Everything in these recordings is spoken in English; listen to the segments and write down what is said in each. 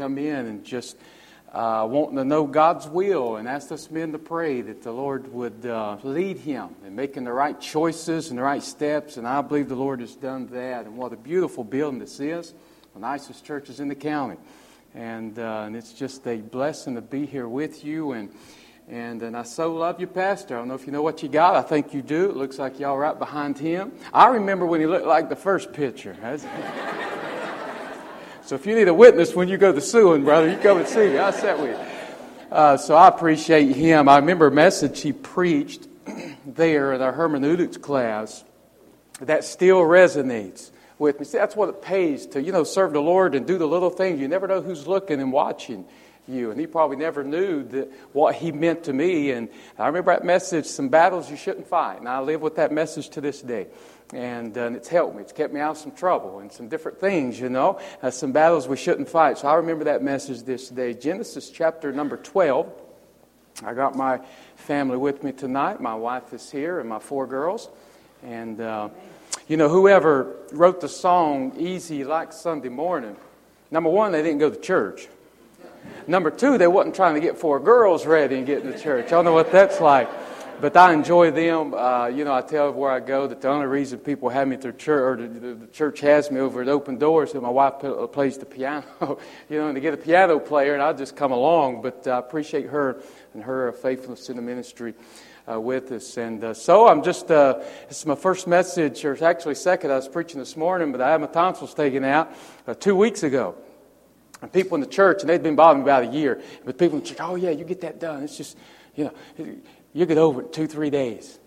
come in and just uh, wanting to know God's will and asked us men to pray that the Lord would uh, lead him in making the right choices and the right steps. And I believe the Lord has done that. And what a beautiful building this is, the nicest churches in the county. And, uh, and it's just a blessing to be here with you. And, and, and I so love you, Pastor. I don't know if you know what you got. I think you do. It looks like y'all right behind him. I remember when he looked like the first picture. So if you need a witness when you go to suing, brother, you come and see me. I'll sit with you. Uh, so I appreciate him. I remember a message he preached there in our hermeneutics class that still resonates with me. See, that's what it pays to, you know, serve the Lord and do the little things. You never know who's looking and watching you. And he probably never knew that what he meant to me. And I remember that message, some battles you shouldn't fight. And I live with that message to this day and, uh, and it's helped me. It's kept me out of some trouble and some different things, you know, uh, some battles we shouldn't fight. So I remember that message this day. Genesis chapter number 12. I got my family with me tonight. My wife is here and my four girls. And, uh, you know, whoever wrote the song Easy Like Sunday Morning, number one, they didn't go to church. Number two, they wasn't trying to get four girls ready and get to church. Don't know what that's like but I enjoy them. Uh, you know, I tell where I go that the only reason people have me through church, or the, the church has me over at Open Doors, is my wife plays the piano. you know, and to get a piano player, and I just come along. But I appreciate her and her faithfulness in the ministry. Uh, with us. And uh, so I'm just, uh, is my first message, or it's actually second. I was preaching this morning, but I had my tonsils taken out uh, two weeks ago. And people in the church, and they'd been bothering me about a year, but people in the church, oh, yeah, you get that done. It's just, you know, you get over it two, three days.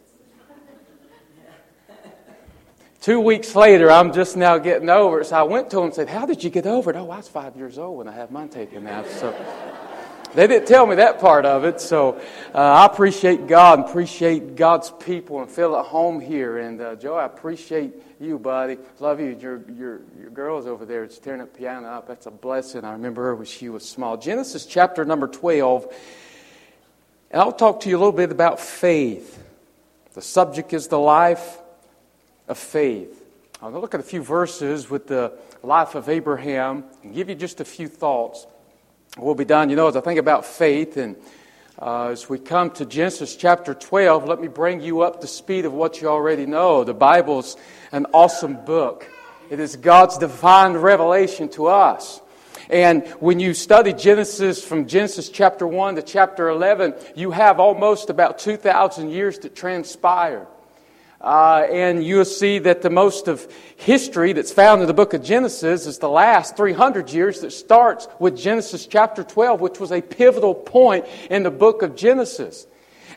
Two weeks later, I'm just now getting over it. So I went to him and said, How did you get over it? Oh, I was five years old when I had mine taken out. So they didn't tell me that part of it. So uh, I appreciate God and appreciate God's people and feel at home here. And uh, Joe, I appreciate you, buddy. Love you. Your, your, your girl's over there. It's tearing that piano up. That's a blessing. I remember her when she was small. Genesis chapter number 12. I'll talk to you a little bit about faith. The subject is the life of faith. I'm going to look at a few verses with the life of Abraham and give you just a few thoughts. We'll be done. You know, as I think about faith and uh, as we come to Genesis chapter 12, let me bring you up to speed of what you already know. The Bible's an awesome book. It is God's divine revelation to us. And when you study Genesis from Genesis chapter 1 to chapter 11, you have almost about 2,000 years to transpire. Uh, and you'll see that the most of history that's found in the book of Genesis is the last 300 years that starts with Genesis chapter 12, which was a pivotal point in the book of Genesis.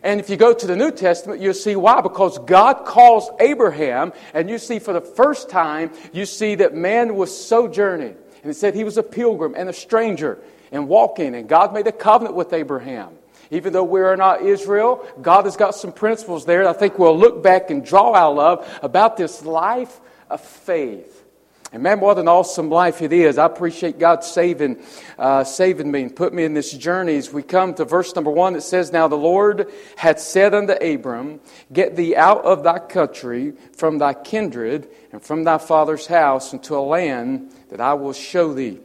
And if you go to the New Testament, you'll see why. Because God calls Abraham, and you see for the first time, you see that man was sojourning. And it said he was a pilgrim and a stranger and walking. And God made a covenant with Abraham. Even though we are not Israel, God has got some principles there I think we'll look back and draw out of about this life of faith. And man, what an awesome life it is. I appreciate God saving, uh, saving me and put me in this journey. As we come to verse number one, it says, Now the Lord had said unto Abram, Get thee out of thy country, from thy kindred, and from thy father's house, into a land that I will show thee.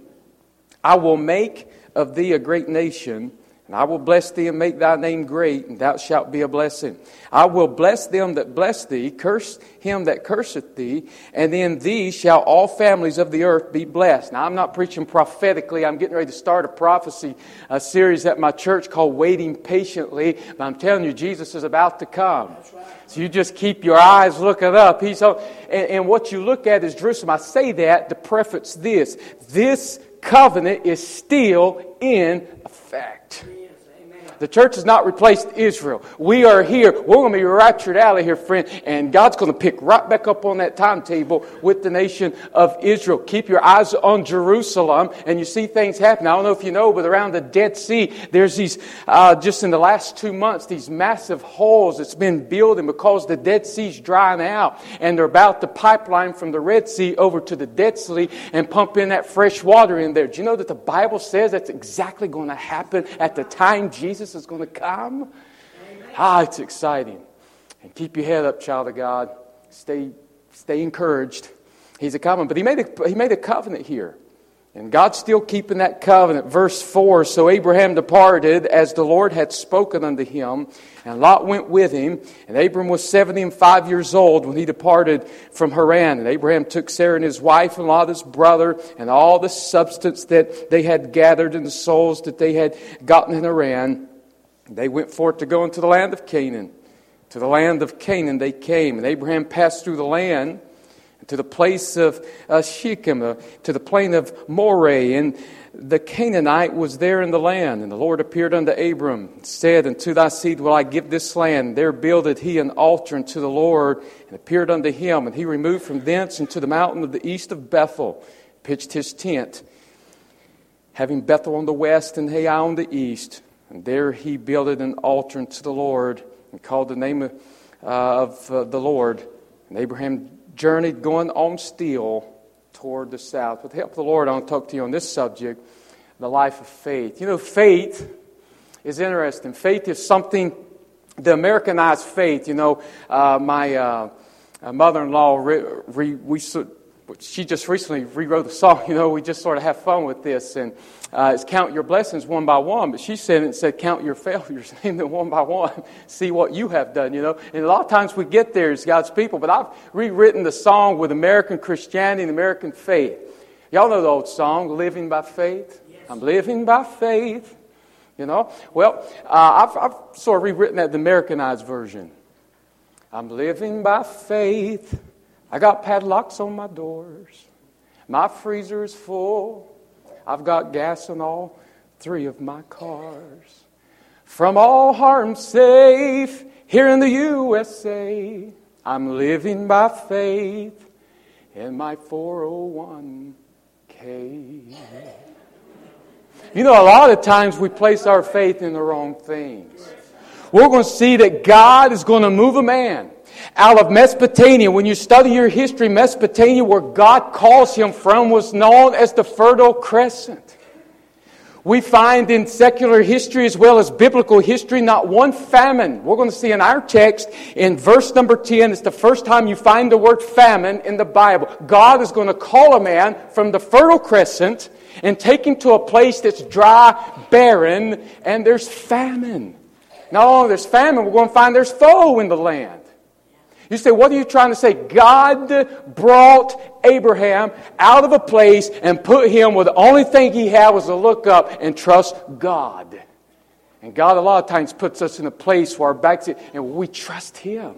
I will make of thee a great nation and I will bless thee and make thy name great, and thou shalt be a blessing. I will bless them that bless thee, curse him that curseth thee, and in thee shall all families of the earth be blessed. Now, I'm not preaching prophetically. I'm getting ready to start a prophecy a series at my church called Waiting Patiently. But I'm telling you, Jesus is about to come. So you just keep your eyes looking up. He's on, and, and what you look at is Jerusalem. I say that to preface this. This covenant is still in effect. The church has not replaced Israel. We are here. We're going to be raptured out of here, friend. And God's going to pick right back up on that timetable with the nation of Israel. Keep your eyes on Jerusalem and you see things happen. I don't know if you know, but around the Dead Sea, there's these, uh, just in the last two months, these massive holes that's been building because the Dead Sea's drying out. And they're about to pipeline from the Red Sea over to the Dead Sea and pump in that fresh water in there. Do you know that the Bible says that's exactly going to happen at the time Jesus Jesus is going to come. Amen. Ah, it's exciting. And keep your head up, child of God. Stay, stay encouraged. He's a covenant. But he made a, he made a covenant here. And God's still keeping that covenant. Verse 4 So Abraham departed as the Lord had spoken unto him, and Lot went with him. And Abram was seventy and five years old when he departed from Haran. And Abraham took Sarah and his wife, and Lot his brother, and all the substance that they had gathered, and the souls that they had gotten in Haran. They went forth to go into the land of Canaan. To the land of Canaan they came, and Abraham passed through the land to the place of uh, Shechem, uh, to the plain of Moreh, and the Canaanite was there in the land. And the Lord appeared unto Abram, and said, Unto thy seed will I give this land. There builded he an altar unto the Lord, and appeared unto him. And he removed from thence into the mountain of the east of Bethel, pitched his tent, having Bethel on the west and Hai on the east. And there he builded an altar unto the Lord, and called the name of, uh, of uh, the Lord. And Abraham journeyed going on still toward the south. With the help of the Lord, I want to talk to you on this subject the life of faith. You know, faith is interesting. Faith is something, the Americanized faith, you know, uh, my uh, uh mother in law, re, re, we, she just recently rewrote the song. You know, we just sort of have fun with this. And uh, it's count your blessings one by one, but she said it said count your failures, name them one by one, see what you have done, you know. And a lot of times we get there as God's people, but I've rewritten the song with American Christianity and American faith. Y'all know the old song, Living by Faith? Yes. I'm living by faith. You know? Well, uh, I've, I've sort of rewritten that the Americanized version. I'm living by faith. I got padlocks on my doors. My freezer is full. I've got gas in all three of my cars. From all harm safe here in the USA. I'm living by faith in my 401k. You know, a lot of times we place our faith in the wrong things. We're going to see that God is going to move a man out of Mesopotamia. When you study your history, Mesopotamia, where God calls him from, was known as the Fertile Crescent. We find in secular history as well as biblical history not one famine. We're going to see in our text in verse number 10, it's the first time you find the word famine in the Bible. God is going to call a man from the Fertile Crescent and take him to a place that's dry, barren, and there's famine. Not only there's famine, we're going to find there's foe in the land. You say, what are you trying to say? God brought Abraham out of a place and put him where the only thing he had was to look up and trust God. And God, a lot of times, puts us in a place where our backs and we trust him.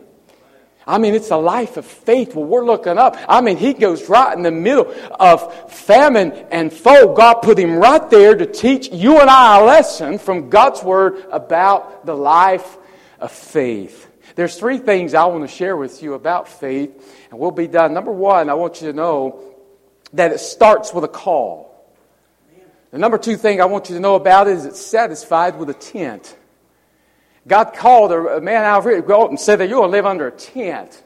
I mean, it's a life of faith where we're looking up. I mean, he goes right in the middle of famine and foe. God put him right there to teach you and I a lesson from God's word about the life of faith. There's three things I want to share with you about faith, and we'll be done. Number one, I want you to know that it starts with a call. The number two thing I want you to know about it is it's satisfied with a tent. God called a man out here and said that you're going to live under a tent.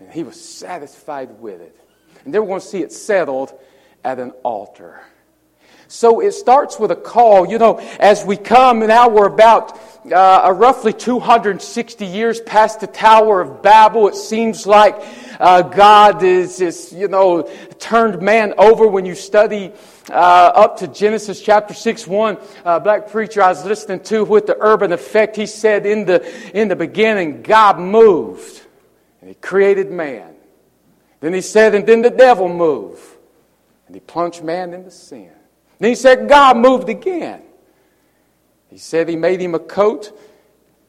And he was satisfied with it. And then we're going to see it settled at an altar. So it starts with a call. You know, as we come, now we're about uh, roughly 260 years past the Tower of Babel. It seems like uh, God is, is, you know, turned man over when you study uh, up to Genesis chapter 6 1. Uh, black preacher I was listening to with the urban effect, he said, in the, in the beginning, God moved and he created man. Then he said, and then the devil moved and he plunged man into sin. Then he said, God moved again. He said he made him a coat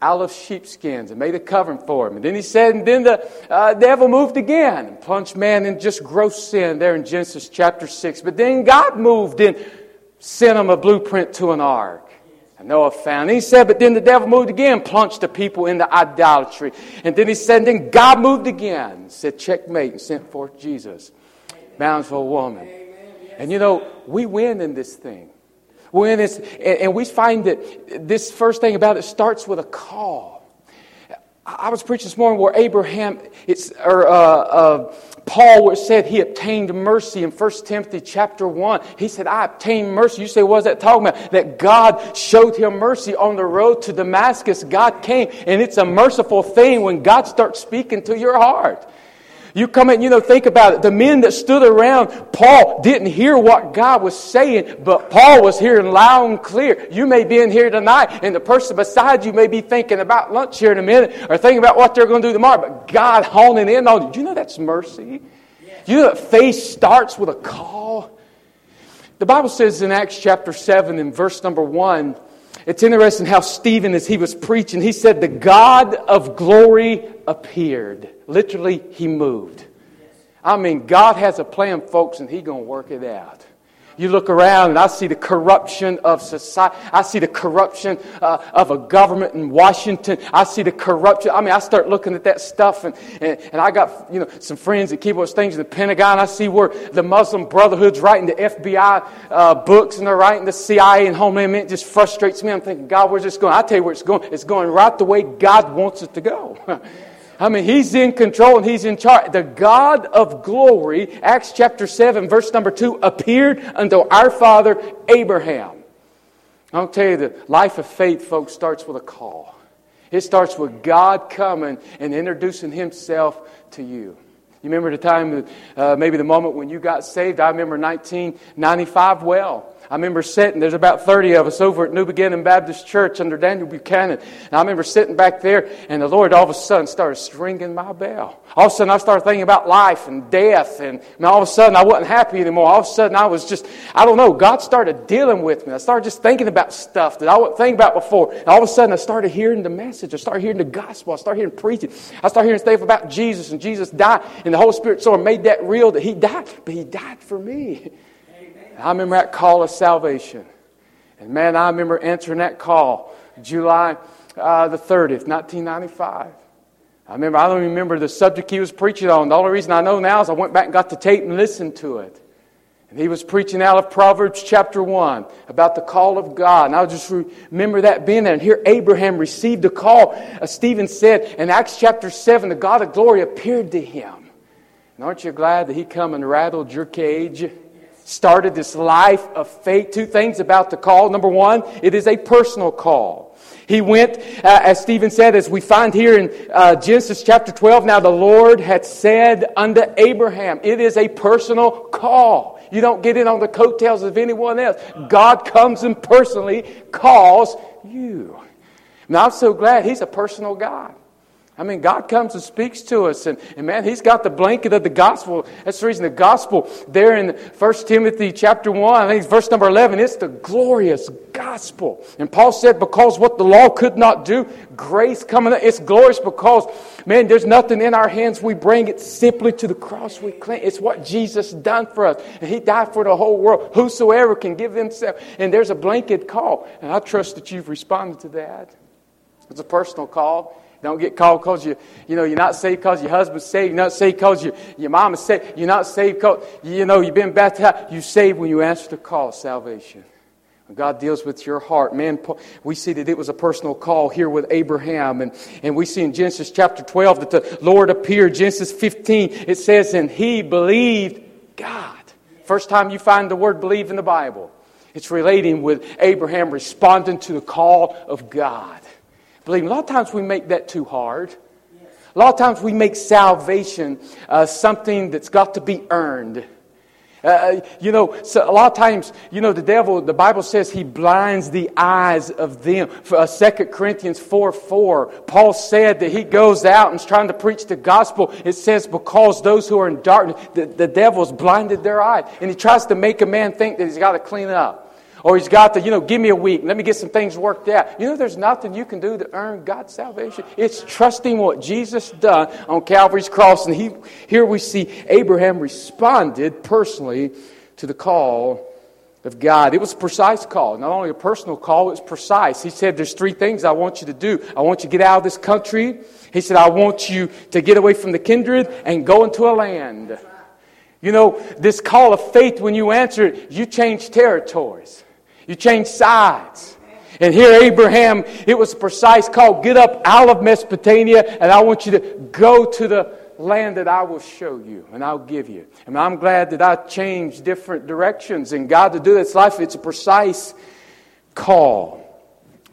out of sheepskins and made a covering for him. And then he said, and then the uh, devil moved again and plunged man in just gross sin there in Genesis chapter 6. But then God moved and sent him a blueprint to an ark. And Noah found. He said, but then the devil moved again, plunged the people into idolatry. And then he said, and then God moved again, said, checkmate, and sent forth Jesus, bound for a woman. And you know, we win in this thing. We win this, and we find that this first thing about it starts with a call. I was preaching this morning where Abraham, it's, or uh, uh, Paul, where said he obtained mercy in 1 Timothy chapter 1. He said, I obtained mercy. You say, what is that talking about? That God showed him mercy on the road to Damascus. God came, and it's a merciful thing when God starts speaking to your heart. You come in, you know, think about it. The men that stood around Paul didn't hear what God was saying, but Paul was hearing loud and clear. You may be in here tonight, and the person beside you may be thinking about lunch here in a minute or thinking about what they're going to do tomorrow, but God honing in on you. Do you know that's mercy? You know that faith starts with a call? The Bible says in Acts chapter 7 in verse number 1, it's interesting how Stephen, as he was preaching, he said, The God of glory appeared. Literally, he moved. I mean, God has a plan, folks, and He's going to work it out. You look around and I see the corruption of society. I see the corruption uh, of a government in Washington. I see the corruption. I mean, I start looking at that stuff and, and, and I got, you know, some friends that keep those things in the Pentagon. I see where the Muslim Brotherhood's writing the FBI uh, books and they're writing the CIA and Homeland. It just frustrates me. I'm thinking, God, where's this going? I tell you where it's going. It's going right the way God wants it to go. I mean, He's in control and He's in charge. The God of glory, Acts chapter 7, verse number 2, appeared unto our father Abraham. I'll tell you, the life of faith, folks, starts with a call. It starts with God coming and introducing Himself to you. You remember the time, uh, maybe the moment when you got saved? I remember 1995 well. I remember sitting, there's about 30 of us over at New Beginning Baptist Church under Daniel Buchanan. And I remember sitting back there, and the Lord all of a sudden started ringing my bell. All of a sudden, I started thinking about life and death. And, all of a sudden, I wasn't happy anymore. All of a sudden, I was just, I don't know, God started dealing with me. I started just thinking about stuff that I wasn't thinking about before. And all of a sudden, I started hearing the message. I started hearing the gospel. I started hearing preaching. I started hearing stuff about Jesus, and Jesus died. And the Holy Spirit sort of made that real that He died, but He died for me. I remember that call of salvation. And man, I remember answering that call July uh, the 30th, 1995. I remember, I don't remember the subject he was preaching on. The only reason I know now is I went back and got the tape and listened to it. And he was preaching out of Proverbs chapter 1 about the call of God. And I just remember that being there. And here Abraham received a call. As Stephen said in Acts chapter 7, the God of glory appeared to him. And aren't you glad that he come and rattled your cage? Started this life of faith. Two things about the call. Number one, it is a personal call. He went, uh, as Stephen said, as we find here in uh, Genesis chapter 12, now the Lord had said unto Abraham, it is a personal call. You don't get in on the coattails of anyone else. God comes and personally calls you. Now I'm so glad He's a personal God. I mean, God comes and speaks to us, and, and man, He's got the blanket of the gospel. That's the reason the gospel there in 1 Timothy chapter 1, I think it's verse number 11, it's the glorious gospel. And Paul said, because what the law could not do, grace coming, it's glorious because, man, there's nothing in our hands we bring. It simply to the cross we claim. It's what Jesus done for us. And He died for the whole world. Whosoever can give Himself. And there's a blanket call. And I trust that you've responded to that. It's a personal call. Don't get called because you, you know, you're not saved because your husband's saved. You're not saved because your, your mom is saved. You're not saved because, you know, you've been baptized. You're saved when you answer the call of salvation. When God deals with your heart. Man, we see that it was a personal call here with Abraham. And, and we see in Genesis chapter 12 that the Lord appeared. Genesis 15, it says, and he believed God. First time you find the word believe in the Bible. It's relating with Abraham responding to the call of God. Believe me, a lot of times we make that too hard. A lot of times we make salvation uh, something that's got to be earned. Uh, uh you know, so a lot of times, you know, the devil, the Bible says he blinds the eyes of them. For, uh, 2 Corinthians 4 4, Paul said that he goes out and is trying to preach the gospel. It says, because those who are in darkness, the, the devil's blinded their eyes. And he tries to make a man think that he's got to clean up. Or he's got to, you know, give me a week. Let me get some things worked out. You know, there's nothing you can do to earn God's salvation. It's trusting what Jesus done on Calvary's cross. And he, here we see Abraham responded personally to the call of God. It was a precise call. Not only a personal call, it was precise. He said, There's three things I want you to do. I want you to get out of this country. He said, I want you to get away from the kindred and go into a land. You know, this call of faith, when you answer it, you change territories. You change sides. And here, Abraham, it was a precise call get up out of Mesopotamia, and I want you to go to the land that I will show you and I'll give you. And I'm glad that I changed different directions and God to do this life. It's a precise call.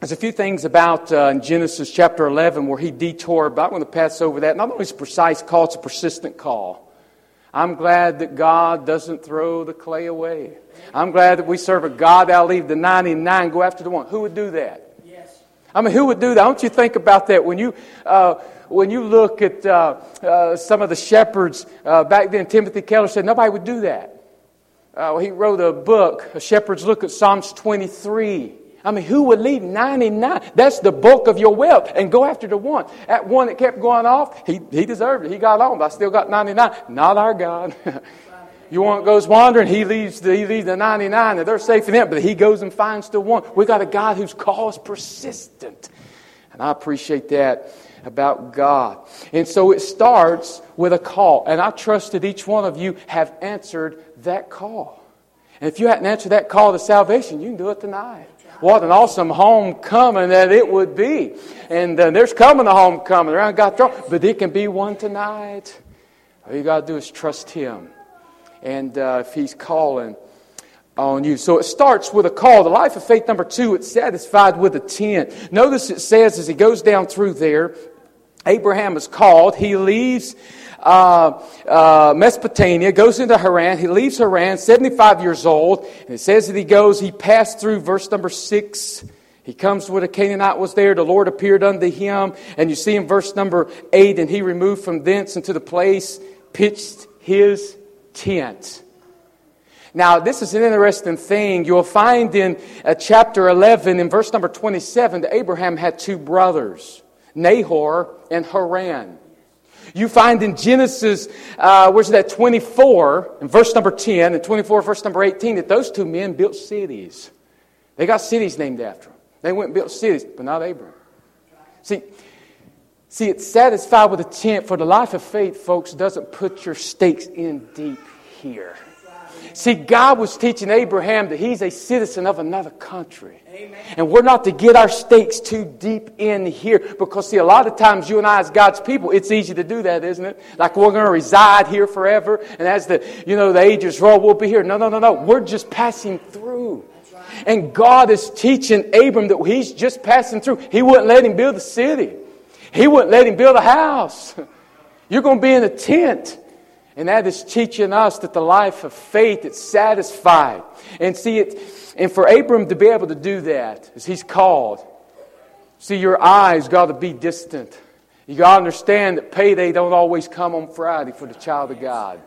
There's a few things about uh, in Genesis chapter 11 where he detoured, but I'm going to pass over that. Not only is a precise call, it's a persistent call. I'm glad that God doesn't throw the clay away. I'm glad that we serve a God that'll leave the 99, go after the one. Who would do that? Yes. I mean, who would do that? Don't you think about that when you, uh, when you look at uh, uh, some of the shepherds uh, back then? Timothy Keller said nobody would do that. Uh, he wrote a book, A Shepherd's Look at Psalms 23. I mean, who would leave 99? That's the bulk of your wealth and go after the one. That one that kept going off, he, he deserved it. He got on, but I still got 99. Not our God. you one goes wandering, he leaves, the, he leaves the 99 and they're safe in it, but he goes and finds the one. We got a God whose call is persistent. And I appreciate that about God. And so it starts with a call. And I trust that each one of you have answered that call. And if you hadn't answered that call to salvation, you can do it tonight. What an awesome homecoming that it would be. And uh, there's coming a homecoming around God's throne, but it can be one tonight. All you got to do is trust Him. And uh, if He's calling on you. So it starts with a call. The life of faith, number two, it's satisfied with a tent. Notice it says as he goes down through there, Abraham is called. He leaves uh, uh, Mesopotamia, goes into Haran. He leaves Haran, 75 years old. And it says that he goes, he passed through verse number 6. He comes where the Canaanite was there. The Lord appeared unto him. And you see in verse number 8, and he removed from thence into the place, pitched his tent. Now, this is an interesting thing. You'll find in uh, chapter 11, in verse number 27, that Abraham had two brothers, Nahor and Haran. You find in Genesis, uh, where's that, 24, in verse number 10, and 24, verse number 18, that those two men built cities. They got cities named after them. They went and built cities, but not Abraham. See, see, it's satisfied with a tent, for the life of faith, folks, doesn't put your stakes in deep here. See, God was teaching Abraham that he's a citizen of another country. Amen. And we're not to get our stakes too deep in here because, see, a lot of times you and I, as God's people, it's easy to do that, isn't it? Like we're going to reside here forever, and as the you know the ages roll, we'll be here. No, no, no, no. We're just passing through. And God is teaching Abram that he's just passing through. He wouldn't let him build a city. He wouldn't let him build a house. You're going to be in a tent. And that is teaching us that the life of faith is satisfied. And see it, and for Abram to be able to do that, as he's called, see your eyes got to be distant. You got to understand that payday don't always come on Friday for the child of God.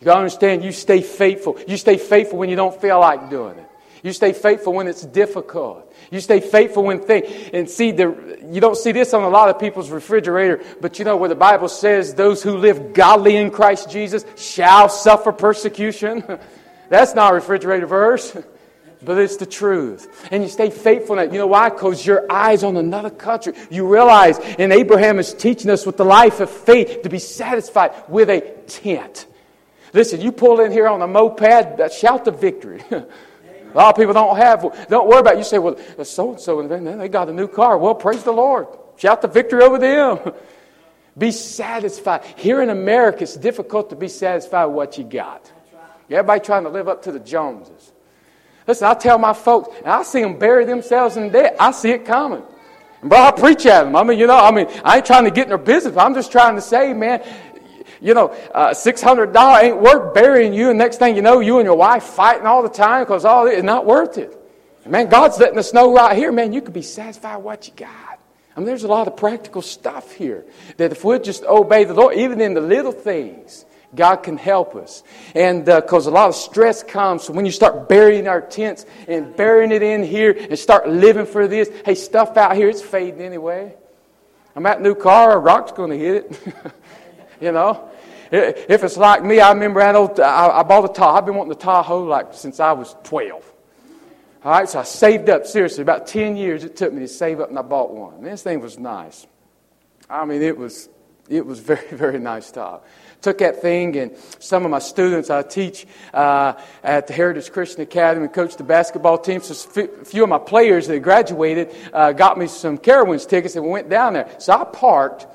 You got to understand you stay faithful. You stay faithful when you don't feel like doing it. You stay faithful when it's difficult. You stay faithful when things, and see the, you don't see this on a lot of people's refrigerator, but you know where the Bible says those who live godly in Christ Jesus shall suffer persecution. That's not a refrigerator verse, but it's the truth. And you stay faithful in it. You know why? Because your eyes on another country. You realize, and Abraham is teaching us with the life of faith to be satisfied with a tent. Listen, you pull in here on a moped, shout the victory. A lot of people don't have, don't worry about it. You say, well, so and so, and they got a new car. Well, praise the Lord. Shout the victory over them. Be satisfied. Here in America, it's difficult to be satisfied with what you got. Everybody trying to live up to the Joneses. Listen, I tell my folks, and I see them bury themselves in debt. I see it coming. And bro, I preach at them. I mean, you know, I mean, I ain't trying to get in their business. I'm just trying to say, man, you know, uh, $600 ain't worth burying you, and next thing you know, you and your wife fighting all the time because all it's not worth it. Man, God's letting us know right here, man, you could be satisfied with what you got. I mean, there's a lot of practical stuff here that if we just obey the Lord, even in the little things, God can help us. And because uh, a lot of stress comes so when you start burying our tents and burying it in here and start living for this, hey, stuff out here, it's fading anyway. I'm at new car, a rock's going to hit it. you know? If it's like me, I remember I, old, I, bought a Tahoe. I've been wanting a Tahoe like since I was 12. All right, so I saved up, seriously, about 10 years it took me to save up and I bought one. This thing was nice. I mean, it was, it was very, very nice Tahoe. Took that thing, and some of my students I teach uh, at the Heritage Christian Academy, coach the basketball team. So a few of my players that graduated uh, got me some Carowinds tickets, and we went down there. So I parked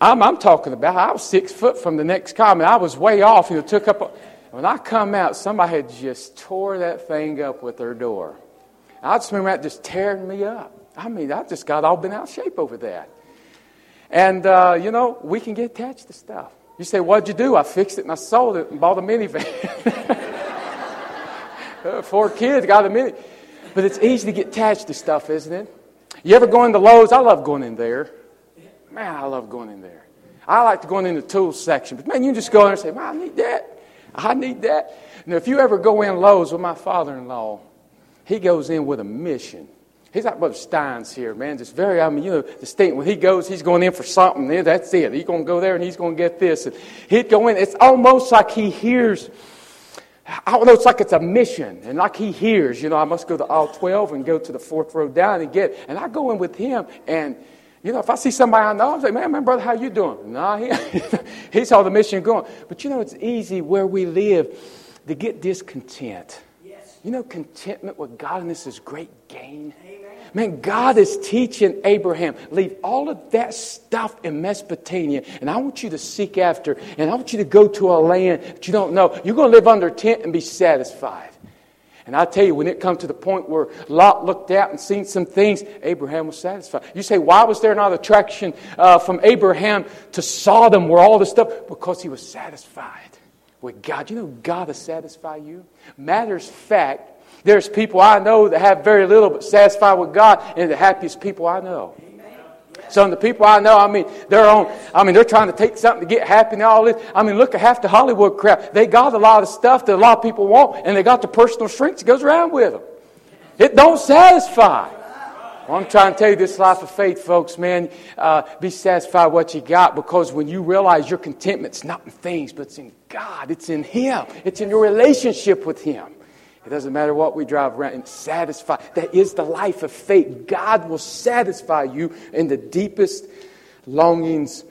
I'm, I'm talking about, I was six foot from the next car. I I was way off. You know, took up. When I come out, somebody had just tore that thing up with their door. I just remember that just tearing me up. I mean, I just got all been out of shape over that. And, uh, you know, we can get attached to stuff. You say, What'd you do? I fixed it and I sold it and bought a minivan. Four kids, got a mini. But it's easy to get attached to stuff, isn't it? You ever go into Lowe's? I love going in there. Man, I love going in there. I like to go in the tools section. But man, you just go in and say, Man, I need that. I need that. Now, if you ever go in Lowe's with my father in law, he goes in with a mission. He's like Brother Steins here, man. Just very, I mean, you know, distinct. When he goes, he's going in for something. There. That's it. He's going to go there and he's going to get this. And he'd go in. It's almost like he hears. I don't know. It's like it's a mission, and like he hears. You know, I must go to all twelve and go to the fourth row down and get. And I go in with him, and you know, if I see somebody I know, I'm like, man, man, brother, how you doing? Nah, he, he saw the mission going. But you know, it's easy where we live to get discontent. Yes. You know, contentment with godliness is great gain. Amen. Man, God is teaching Abraham, leave all of that stuff in Mesopotamia, and I want you to seek after, and I want you to go to a land that you don't know. You're going to live under a tent and be satisfied. And I tell you, when it comes to the point where Lot looked out and seen some things, Abraham was satisfied. You say, why was there not attraction uh, from Abraham to Sodom where all this stuff? Because he was satisfied with God. You know, God will satisfy you. Matters fact, there's people I know that have very little but satisfied with God, and the happiest people I know. Some of the people I know, I mean, they're on, I mean, they're trying to take something to get happy and all this. I mean, look at half the Hollywood crowd. They got a lot of stuff that a lot of people want, and they got the personal strength that goes around with them. It don't satisfy. Well, I'm trying to tell you this life of faith, folks, man. Uh, be satisfied with what you got because when you realize your contentment's not in things, but it's in God, it's in Him, it's in your relationship with Him. It doesn't matter what we drive around and satisfy. That is the life of faith. God will satisfy you in the deepest longings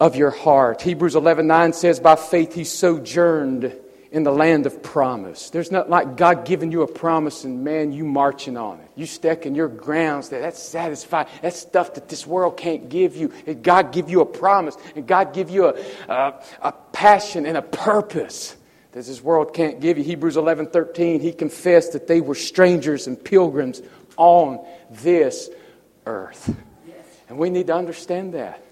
of your heart. Hebrews 11 9 says, By faith he sojourned in the land of promise. There's not like God giving you a promise and man, you marching on it. You stuck in your grounds that that's satisfied. That's stuff that this world can't give you. And God give you a promise and God give you a, a, a passion and a purpose that this world can't give you. Hebrews 11 13, he confessed that they were strangers and pilgrims on this earth. Yes. And we need to understand that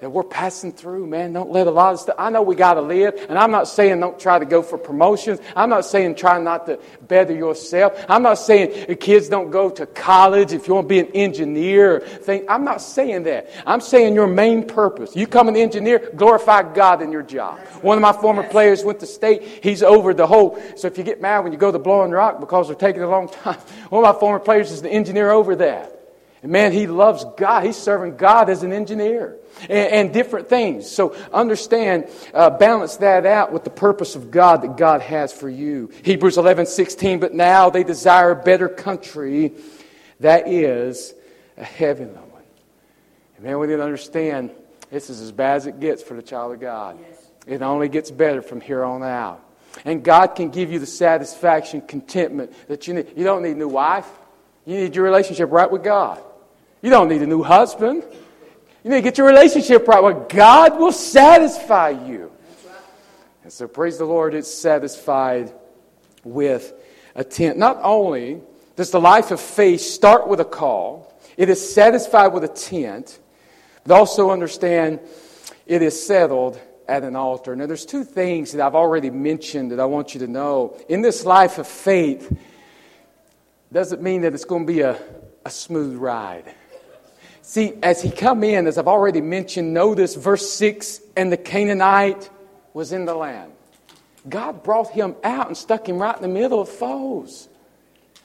that we're passing through, man. Don't let a lot of stuff. I know we got to live, and I'm not saying don't try to go for promotions. I'm not saying try not to better yourself. I'm not saying kids don't go to college if you want to be an engineer. Thing. I'm not saying that. I'm saying your main purpose. You come an engineer, glorify God in your job. One of my former players went to state. He's over the whole. So if you get mad when you go to Blowing Rock because they're taking a long time, one of my former players is the engineer over that. And man, he loves God. He's serving God as an engineer and, and different things. So understand, uh, balance that out with the purpose of God that God has for you. Hebrews 11, 16, but now they desire a better country that is a heavenly one. And man, we need to understand this is as bad as it gets for the child of God. Yes. It only gets better from here on out. And God can give you the satisfaction, contentment that you need. You don't need a new wife. You need your relationship right with God. You don't need a new husband. You need to get your relationship right where God will satisfy you. And so, praise the Lord, it's satisfied with a tent. Not only does the life of faith start with a call, it is satisfied with a tent, but also understand it is settled at an altar. Now, there's two things that I've already mentioned that I want you to know. In this life of faith, doesn't mean that it's going to be a, a smooth ride. See, as he come in, as I've already mentioned, notice verse 6 and the Canaanite was in the land. God brought him out and stuck him right in the middle of foes.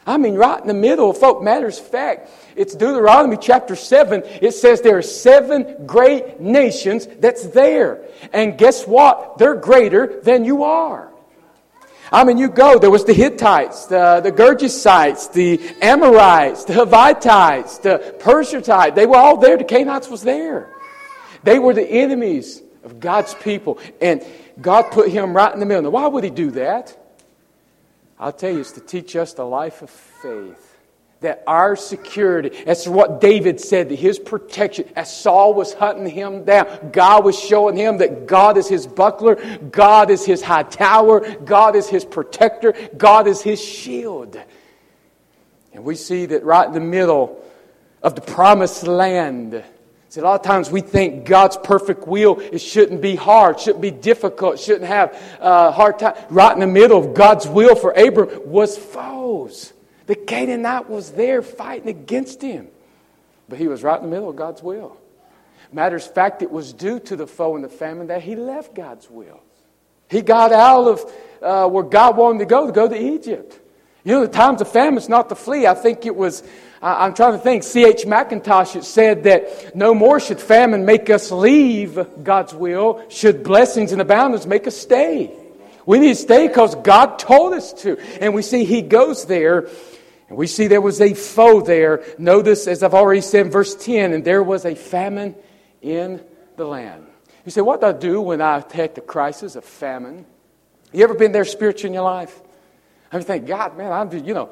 I mean, right in the middle of folk. Matters of fact, it's Deuteronomy chapter 7. It says there are seven great nations that's there. And guess what? They're greater than you are. I mean, you go, there was the Hittites, the, the Girgashites, the Amorites, the Hivites, the Perizzites. They were all there. The Canaanites was there. They were the enemies of God's people. And God put him right in the middle. Now, why would he do that? I'll tell you, it's to teach us the life of faith that our security, that's what David said, that his protection, as Saul was hunting him down, God was showing him that God is his buckler, God is his high tower, God is his protector, God is his shield. And we see that right in the middle of the promised land. See, a lot of times we think God's perfect will, it shouldn't be hard, shouldn't be difficult, shouldn't have a hard time. Right in the middle of God's will for Abram was foes. The Canaanite was there fighting against him. But he was right in the middle of God's will. Matters of fact, it was due to the foe and the famine that he left God's will. He got out of uh, where God wanted to go, to go to Egypt. You know, the times of famine is not to flee. I think it was, I'm trying to think, C.H. Mackintosh said that no more should famine make us leave God's will, should blessings and abundance make us stay. We need to stay because God told us to. And we see he goes there and we see there was a foe there. Notice, as I've already said in verse 10, and there was a famine in the land. You say, what do I do when I attack the crisis of famine? You ever been there spiritually in your life? I mean, think, God, man, I'm, you know,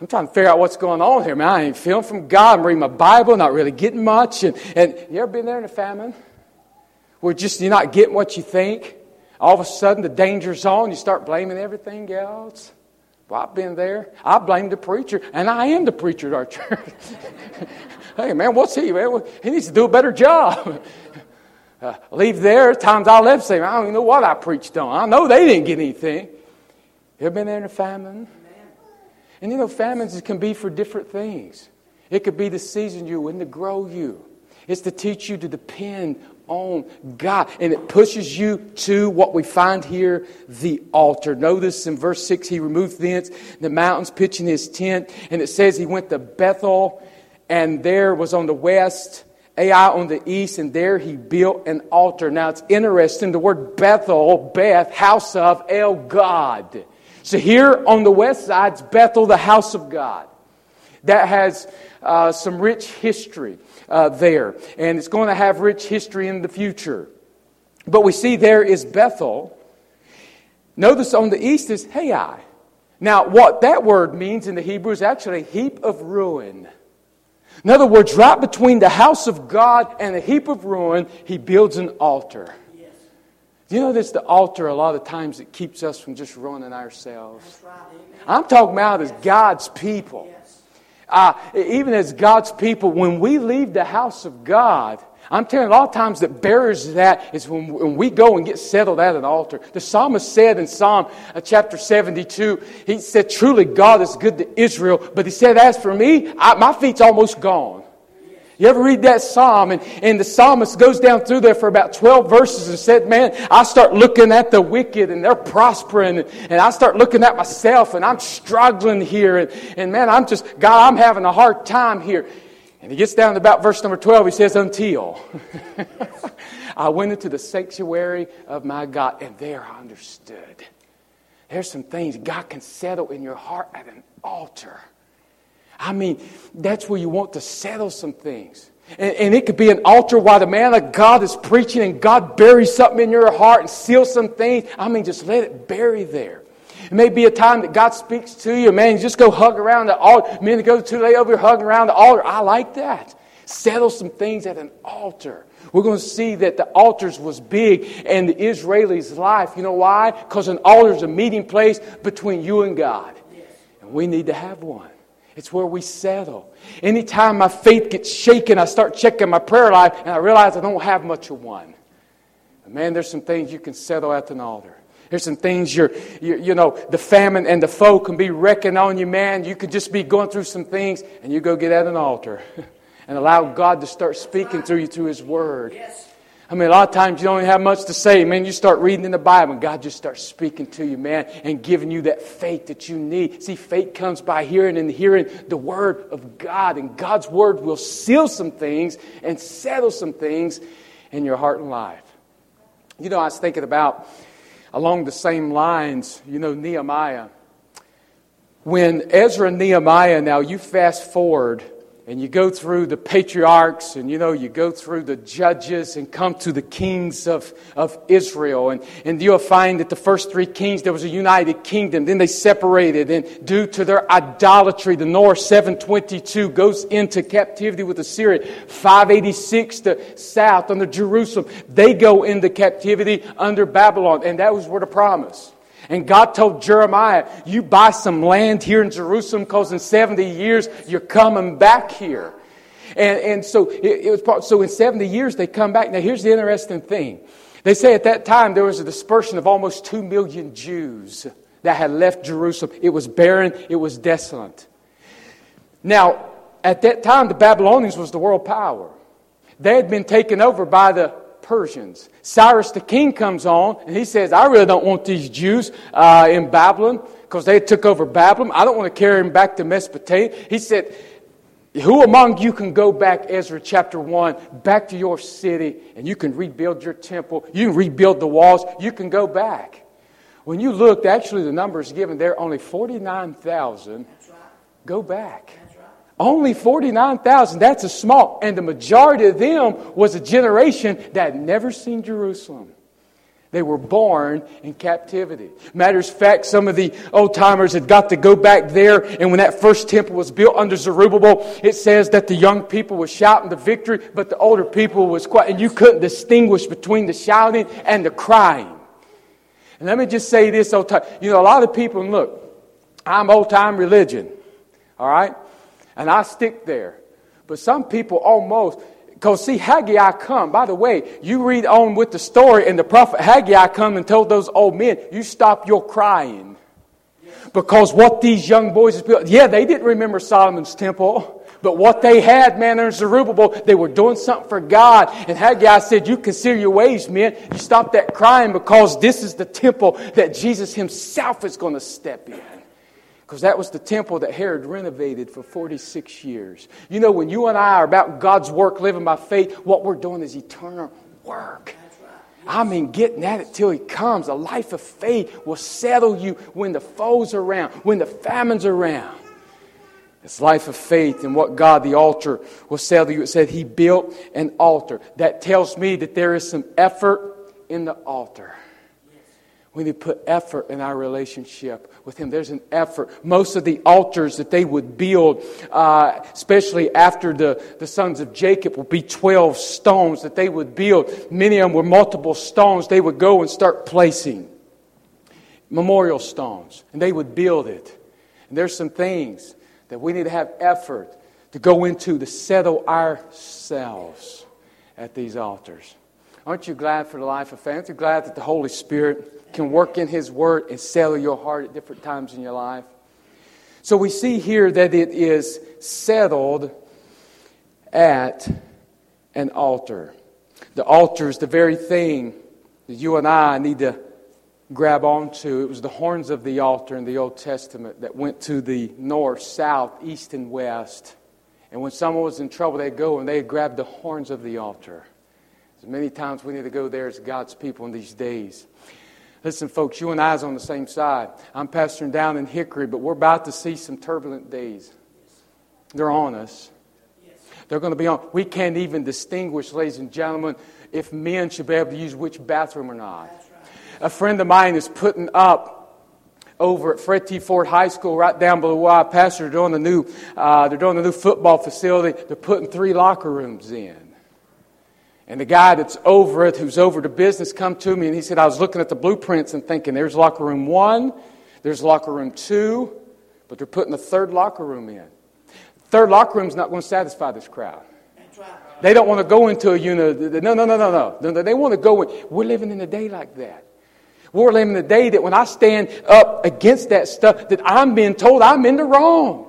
I'm trying to figure out what's going on here, man. I ain't feeling from God. I'm reading my Bible, not really getting much. And, and you ever been there in a famine? Where just you're not getting what you think? All of a sudden, the danger's on. You start blaming everything else. Well, I've been there. I blame the preacher, and I am the preacher at our church. hey, man, what's he, man? He needs to do a better job. Uh, leave there. Times I left, saying, I don't even know what I preached on. I know they didn't get anything. You ever been there in a famine? And you know, famines can be for different things. It could be to season you and to grow you. It's to teach you to depend on God. And it pushes you to what we find here the altar. Notice in verse 6, he removed thence the mountains, pitching his tent. And it says he went to Bethel, and there was on the west, Ai on the east, and there he built an altar. Now it's interesting, the word Bethel, Beth, house of El God. So here on the west side, it's Bethel, the house of God. That has uh, some rich history uh, there, and it's going to have rich history in the future. But we see there is Bethel. Notice on the east is Hai. Now, what that word means in the Hebrew is actually a heap of ruin. In other words, right between the house of God and a heap of ruin, he builds an altar. Yes. You know this? The altar, a lot of times, it keeps us from just ruining ourselves. Right, I'm talking about as God's people. Uh, even as God's people, when we leave the house of God, I'm telling you, a lot of times that bears that is when, when we go and get settled at an altar. The psalmist said in Psalm uh, chapter 72, he said, Truly God is good to Israel, but he said, As for me, I, my feet's almost gone. You ever read that psalm? And, and the psalmist goes down through there for about 12 verses and said, Man, I start looking at the wicked and they're prospering. And, and I start looking at myself and I'm struggling here. And, and man, I'm just, God, I'm having a hard time here. And he gets down to about verse number 12. He says, Until I went into the sanctuary of my God, and there I understood. There's some things God can settle in your heart at an altar. I mean, that's where you want to settle some things. And, and, it could be an altar while the man of God is preaching and God buries something in your heart and seals some things. I mean, just let it bury there. It may be a time that God speaks to you. Man, you just go hug around the altar. Men go to lay over here hugging around the altar. I like that. Settle some things at an altar. We're going to see that the altars was big in the Israelis' life. You know why? Because an altar is a meeting place between you and God. And we need to have one. It's where we settle. Anytime my faith gets shaken, I start checking my prayer life and I realize I don't have much of one. man, there's some things you can settle at an altar. There's some things you're, you, you know, the famine and the foe can be wrecking on you, man. You could just be going through some things and you go get at an altar and allow God to start speaking through you through His Word. Yes. I mean, a lot of times you don't have much to say. Man, you start reading in the Bible and God just starts speaking to you, man, and giving you that faith that you need. See, faith comes by hearing and hearing the Word of God. And God's Word will seal some things and settle some things in your heart and life. You know, I was thinking about along the same lines, you know, Nehemiah. When Ezra and Nehemiah, now you fast forward and you go through the patriarchs and you know you go through the judges and come to the kings of, of israel. And, and you'll find that the first three kings there was a united kingdom. Then they separated. And due to their idolatry the north 722 goes into captivity with assyria. 586 the south under jerusalem they go into captivity under babylon. And that was where the promise and God told Jeremiah, You buy some land here in Jerusalem because in 70 years you're coming back here. And, and so it, it was so in 70 years they come back. Now here's the interesting thing. They say at that time there was a dispersion of almost 2 million Jews that had left Jerusalem. It was barren, it was desolate. Now, at that time, the Babylonians was the world power. They had been taken over by the Persians. Cyrus the king comes on and he says, I really don't want these Jews uh, in Babylon because they took over Babylon. I don't want to carry them back to Mesopotamia. He said, Who among you can go back, Ezra chapter 1, back to your city and you can rebuild your temple? You can rebuild the walls. You can go back. When you looked, actually, the numbers given there, only 49,000 go back. Only 49,000, that's a small. And the majority of them was a generation that had never seen Jerusalem. They were born in captivity. Matters of fact, some of the old timers had got to go back there, and when that first temple was built under Zerubbabel, it says that the young people were shouting the victory, but the older people was quiet, and you couldn't distinguish between the shouting and the crying. And let me just say this, old time. You know, a lot of people, look, I'm old time religion, all right? And I stick there. But some people almost, because see, Haggai come. By the way, you read on with the story, and the prophet Haggai come and told those old men, you stop your crying. Because what these young boys yeah, they didn't remember Solomon's temple. But what they had, man, under Zerubbabel, they were doing something for God. And Haggai said, You consider your ways, men. You stop that crying because this is the temple that Jesus himself is going to step in. Because that was the temple that Herod renovated for 46 years. You know, when you and I are about God's work, living by faith, what we're doing is eternal work. I mean, getting at it till He comes. A life of faith will settle you when the foes are around, when the famine's around. It's life of faith and what God, the altar, will settle you. It said He built an altar. That tells me that there is some effort in the altar. We need to put effort in our relationship with Him. There's an effort. Most of the altars that they would build, uh, especially after the, the sons of Jacob, would be 12 stones that they would build. Many of them were multiple stones they would go and start placing. Memorial stones. And they would build it. And there's some things that we need to have effort to go into to settle ourselves at these altars. Aren't you glad for the life of faith? Aren't you glad that the Holy Spirit can work in His Word and settle your heart at different times in your life. So we see here that it is settled at an altar. The altar is the very thing that you and I need to grab onto. It was the horns of the altar in the Old Testament that went to the north, south, east, and west. And when someone was in trouble, they'd go and they'd grab the horns of the altar. As many times we need to go there as God's people in these days. Listen, folks, you and I is on the same side. I'm pastoring down in Hickory, but we're about to see some turbulent days. They're on us. They're going to be on. We can't even distinguish, ladies and gentlemen, if men should be able to use which bathroom or not. A friend of mine is putting up over at Fred T. Foard High School, right down below where I pastor. They're doing the new, uh, they're doing the new football facility. They're putting three locker rooms in. And the guy that's over it, who's over the business, come to me and he said, I was looking at the blueprints and thinking, there's locker room one, there's locker room two, but they're putting a third locker room in. Third locker room's not going to satisfy this crowd. They don't want to go into a unit. No, no, no, no, no. They want to go in. We're living in a day like that. We're living in a day that when I stand up against that stuff, that I'm being told I'm in the wrong.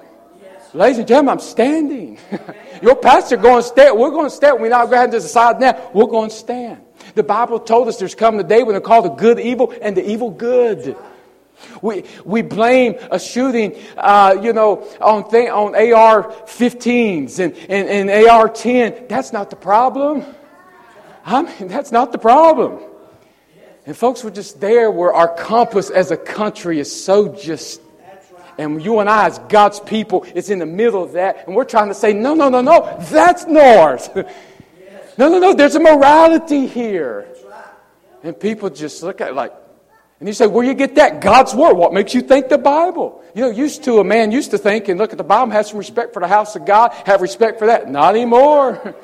Ladies and gentlemen, I'm standing. Your pastor going to stand. We're going to stand. We're not going to decide now. We're going to stand. The Bible told us there's coming a day when they call the good evil and the evil good. We, we blame a shooting, uh, you know, on, th- on AR-15s and, and, and AR-10. That's not the problem. I mean, that's not the problem. And folks, we're just there where our compass as a country is so just and you and I, as God's people, it's in the middle of that. And we're trying to say, no, no, no, no, that's north. no, no, no, there's a morality here. And people just look at it like, and you say, where you get that? God's Word. What makes you think the Bible? You know, used to, a man used to think and look at the Bible, have some respect for the house of God, have respect for that. Not anymore.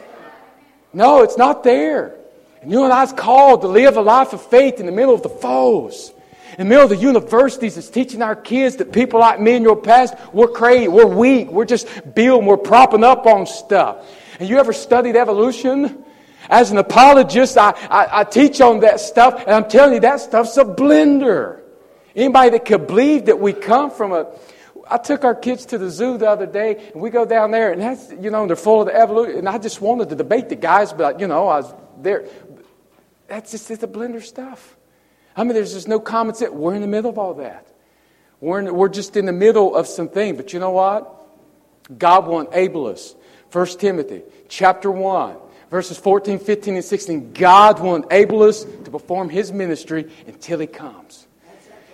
no, it's not there. And you and I I's called to live a life of faith in the middle of the foes. In the middle of the universities, it's teaching our kids that people like me and your past, we're crazy, we're weak, we're just building, we're propping up on stuff. And you ever studied evolution? As an apologist, I, I, I teach on that stuff, and I'm telling you, that stuff's a blender. Anybody that could believe that we come from a. I took our kids to the zoo the other day, and we go down there, and that's, you know, they're full of the evolution. And I just wanted to debate the guys, but, you know, I was there. That's just the blender stuff. I mean, there's just no common sense. We're in the middle of all that. We're, in, we're just in the middle of some something. But you know what? God will enable us. 1 Timothy chapter 1, verses 14, 15, and 16. God will enable us to perform his ministry until he comes.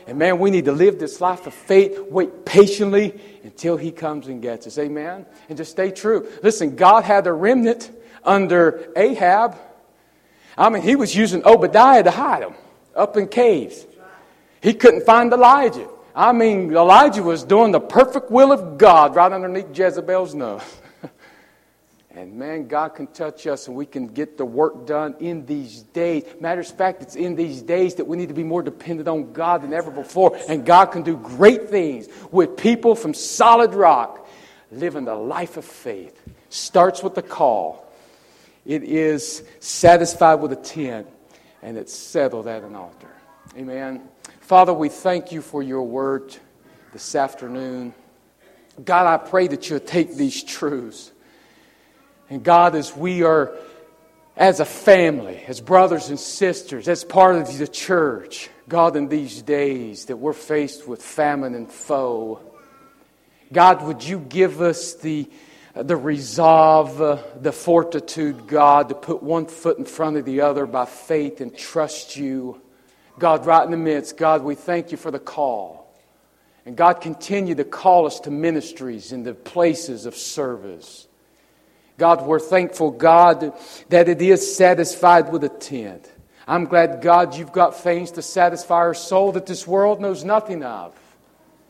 And man, we need to live this life of faith, wait patiently until he comes and gets us. Amen? And just stay true. Listen, God had a remnant under Ahab. I mean, he was using Obadiah to hide them up in caves. He couldn't find Elijah. I mean, Elijah was doing the perfect will of God right underneath Jezebel's nose. and man, God can touch us and we can get the work done in these days. Matter of fact, it's in these days that we need to be more dependent on God than ever before. And God can do great things with people from solid rock living the life of faith. Starts with the call. It is satisfied with a tent and it's settled at an altar. Amen. Father, we thank you for your word this afternoon. God, I pray that you'll take these truths. And God, as we are, as a family, as brothers and sisters, as part of the church, God, in these days that we're faced with famine and foe, God, would you give us the, the resolve, uh, the fortitude, God, to put one foot in front of the other by faith and trust you? God, right in the midst, God, we thank you for the call. And God, continue to call us to ministries and the places of service. God, we're thankful, God, that it is satisfied with a tent. I'm glad, God, you've got things to satisfy our soul that this world knows nothing of.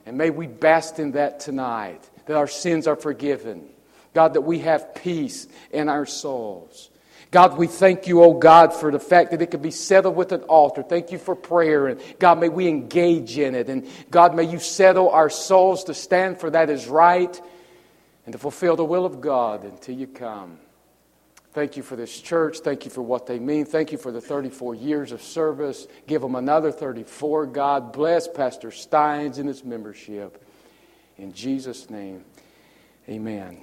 And may we bask in that tonight, that our sins are forgiven. God, that we have peace in our souls. God, we thank you, oh God, for the fact that it could be settled with an altar. Thank you for prayer. And God, may we engage in it. And God, may you settle our souls to stand for that is right and to fulfill the will of God until you come. Thank you for this church. Thank you for what they mean. Thank you for the 34 years of service. Give them another 34. God bless Pastor Steins and his membership. In Jesus' name, amen.